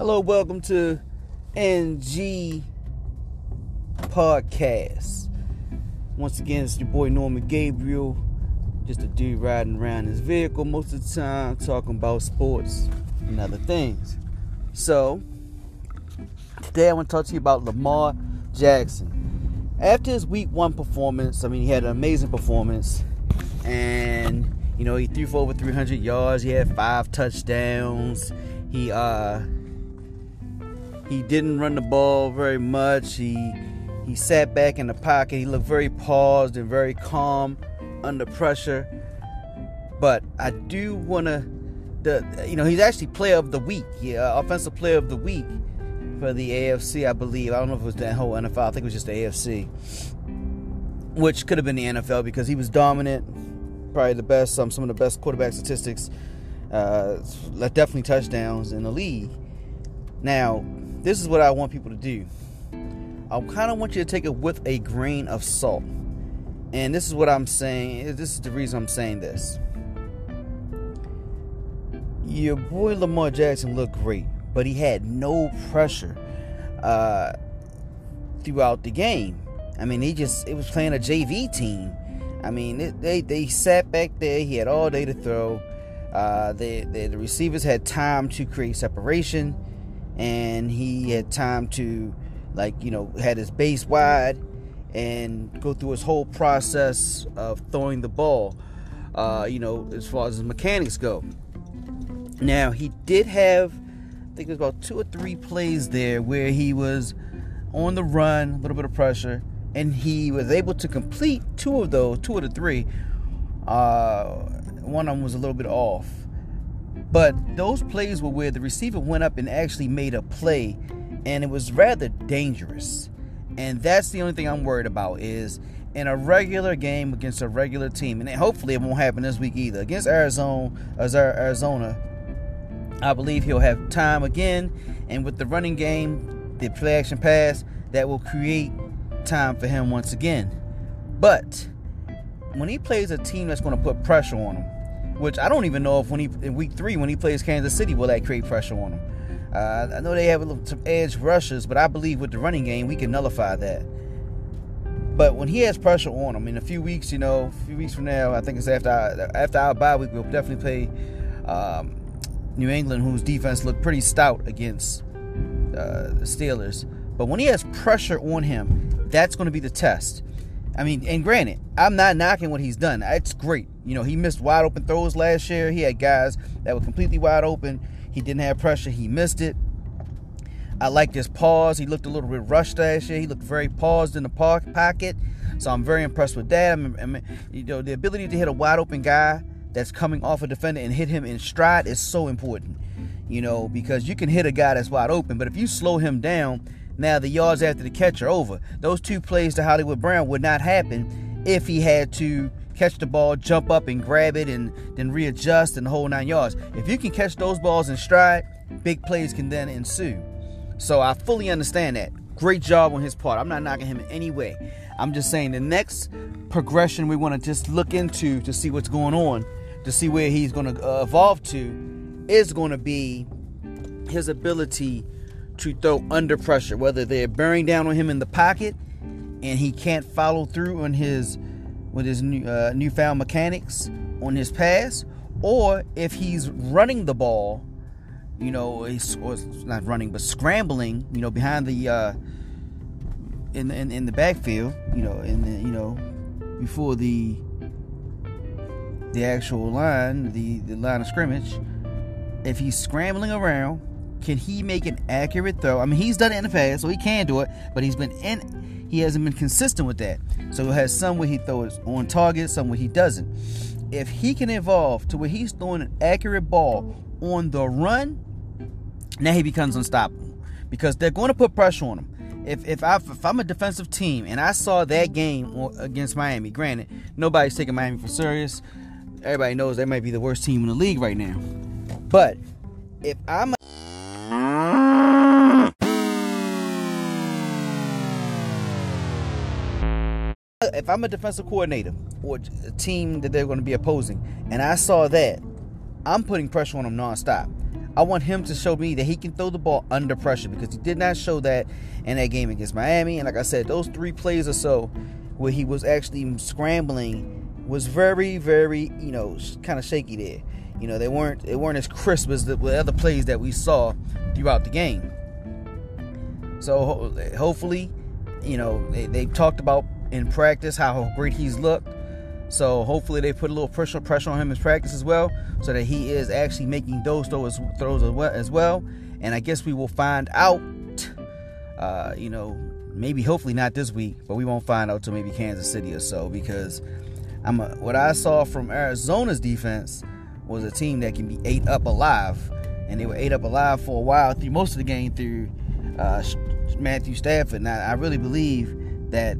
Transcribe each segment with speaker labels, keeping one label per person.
Speaker 1: Hello, welcome to NG Podcast. Once again, it's your boy Norman Gabriel. Just a dude riding around his vehicle most of the time, talking about sports and other things. So, today I want to talk to you about Lamar Jackson. After his week one performance, I mean, he had an amazing performance, and you know, he threw for over 300 yards. He had five touchdowns. He uh he didn't run the ball very much. He he sat back in the pocket. He looked very paused and very calm under pressure. But I do want to, the you know, he's actually player of the week, yeah, offensive player of the week for the AFC, I believe. I don't know if it was the whole NFL. I think it was just the AFC, which could have been the NFL because he was dominant, probably the best, some some of the best quarterback statistics, uh, definitely touchdowns in the league. Now, this is what I want people to do. I kind of want you to take it with a grain of salt. And this is what I'm saying. This is the reason I'm saying this. Your boy Lamar Jackson looked great, but he had no pressure uh, throughout the game. I mean, he just it was playing a JV team. I mean, it, they they sat back there. He had all day to throw. Uh, the the receivers had time to create separation and he had time to like you know had his base wide and go through his whole process of throwing the ball uh, you know as far as his mechanics go. Now he did have i think it was about two or three plays there where he was on the run a little bit of pressure and he was able to complete two of those two of the three. Uh, one of them was a little bit off but those plays were where the receiver went up and actually made a play, and it was rather dangerous. And that's the only thing I'm worried about is in a regular game against a regular team, and hopefully it won't happen this week either. Against Arizona, Arizona, I believe he'll have time again, and with the running game, the play action pass, that will create time for him once again. But when he plays a team that's going to put pressure on him, which I don't even know if when he in week three when he plays Kansas City will that create pressure on him. Uh, I know they have little, some edge rushes, but I believe with the running game we can nullify that. But when he has pressure on him in a few weeks, you know, a few weeks from now, I think it's after our, after our bye week, we'll definitely play um, New England, whose defense looked pretty stout against uh, the Steelers. But when he has pressure on him, that's going to be the test. I mean, and granted, I'm not knocking what he's done. It's great. You know, he missed wide open throws last year. He had guys that were completely wide open. He didn't have pressure. He missed it. I like his pause. He looked a little bit rushed last year. He looked very paused in the pocket. So I'm very impressed with that. I mean, I mean, you know, the ability to hit a wide open guy that's coming off a defender and hit him in stride is so important. You know, because you can hit a guy that's wide open, but if you slow him down, now the yards after the catch are over. Those two plays to Hollywood Brown would not happen if he had to catch the ball, jump up and grab it, and then readjust and hold nine yards. If you can catch those balls in stride, big plays can then ensue. So I fully understand that. Great job on his part. I'm not knocking him in any way. I'm just saying the next progression we want to just look into to see what's going on, to see where he's going to uh, evolve to, is going to be his ability to throw under pressure, whether they're bearing down on him in the pocket and he can't follow through on his with his new, uh, newfound mechanics on his pass, or if he's running the ball, you know, he's or not running but scrambling, you know, behind the uh, in, in in the backfield, you know, in the you know before the the actual line, the the line of scrimmage, if he's scrambling around can he make an accurate throw? I mean, he's done it in the past, so he can do it, but he's been in. He hasn't been consistent with that. So he has some where he throws on target, some where he doesn't. If he can evolve to where he's throwing an accurate ball on the run, now he becomes unstoppable because they're going to put pressure on him. If if, I, if I'm a defensive team and I saw that game against Miami, granted nobody's taking Miami for serious. Everybody knows they might be the worst team in the league right now. But if I'm if I'm a defensive coordinator or a team that they're going to be opposing, and I saw that, I'm putting pressure on them nonstop. I want him to show me that he can throw the ball under pressure because he did not show that in that game against Miami. And like I said, those three plays or so where he was actually scrambling was very, very, you know, kind of shaky there. You know, they weren't they weren't as crisp as the, the other plays that we saw throughout the game. So hopefully, you know, they, they talked about in practice how great he's looked. So hopefully they put a little pressure pressure on him in practice as well, so that he is actually making those throws throws as well. And I guess we will find out. Uh, you know, maybe hopefully not this week, but we won't find out till maybe Kansas City or so because I'm a, what I saw from Arizona's defense was a team that can be ate up alive, and they were ate up alive for a while through most of the game through uh, Matthew Stafford. Now I really believe that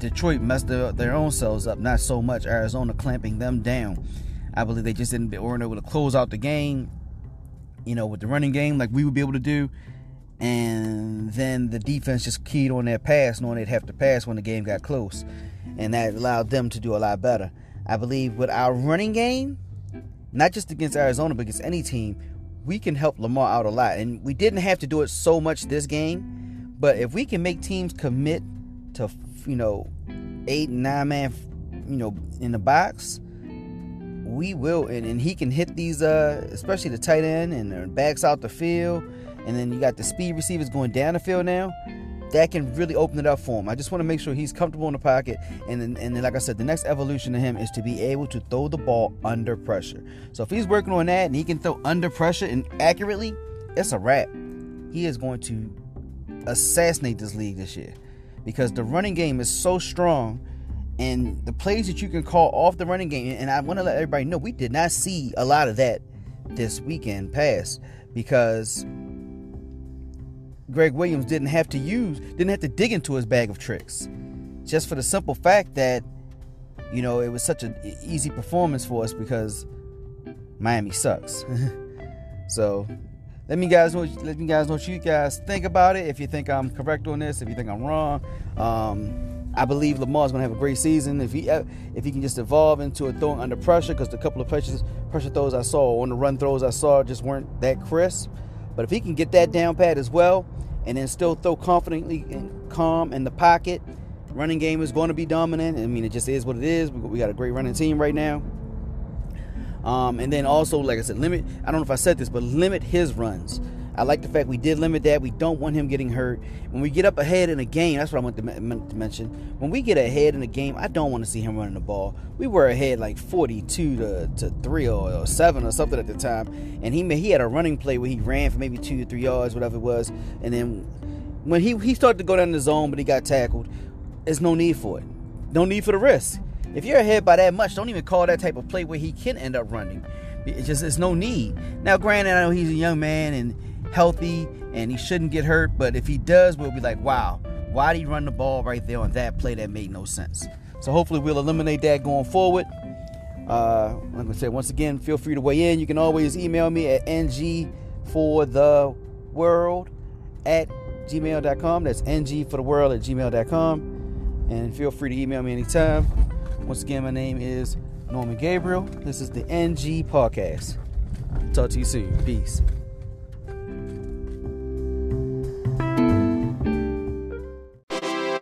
Speaker 1: Detroit messed their, their own selves up, not so much Arizona clamping them down. I believe they just didn't weren't able to close out the game, you know, with the running game like we would be able to do. And then the defense just keyed on their pass, knowing they'd have to pass when the game got close and that allowed them to do a lot better. I believe with our running game, not just against Arizona, but against any team, we can help Lamar out a lot. And we didn't have to do it so much this game, but if we can make teams commit to, you know, eight, nine man, you know, in the box, we will. And, and he can hit these, uh, especially the tight end and backs out the field. And then you got the speed receivers going down the field now that can really open it up for him. I just want to make sure he's comfortable in the pocket. And then, and then, like I said, the next evolution of him is to be able to throw the ball under pressure. So if he's working on that and he can throw under pressure and accurately, it's a wrap. He is going to assassinate this league this year because the running game is so strong and the plays that you can call off the running game. And I want to let everybody know we did not see a lot of that this weekend past because Greg Williams didn't have to use, didn't have to dig into his bag of tricks. Just for the simple fact that, you know, it was such an easy performance for us because Miami sucks. so let me guys know let me guys know what you guys think about it. If you think I'm correct on this, if you think I'm wrong. Um, I believe Lamar's going to have a great season if he if he can just evolve into a throwing under pressure because the couple of pressures pressure throws I saw on the run throws I saw just weren't that crisp. But if he can get that down pat as well, and then still throw confidently and calm in the pocket. Running game is going to be dominant. I mean, it just is what it is. We got a great running team right now. Um, and then also, like I said, limit. I don't know if I said this, but limit his runs. I like the fact we did limit that. We don't want him getting hurt. When we get up ahead in a game, that's what I want to, to mention. When we get ahead in a game, I don't want to see him running the ball. We were ahead like 42 to, to 3 or, or 7 or something at the time. And he he had a running play where he ran for maybe 2 or 3 yards, whatever it was. And then when he, he started to go down the zone, but he got tackled, there's no need for it. No need for the risk. If you're ahead by that much, don't even call that type of play where he can end up running. It's just there's no need. Now, granted, I know he's a young man and healthy and he shouldn't get hurt. But if he does, we'll be like, wow, why did he run the ball right there on that play that made no sense? So hopefully we'll eliminate that going forward. Uh, like I said, once again, feel free to weigh in. You can always email me at ng for the world at gmail.com. That's ng for the world at gmail.com. And feel free to email me anytime. Once again, my name is Norman Gabriel. This is the NG Podcast. Talk to you soon. Peace.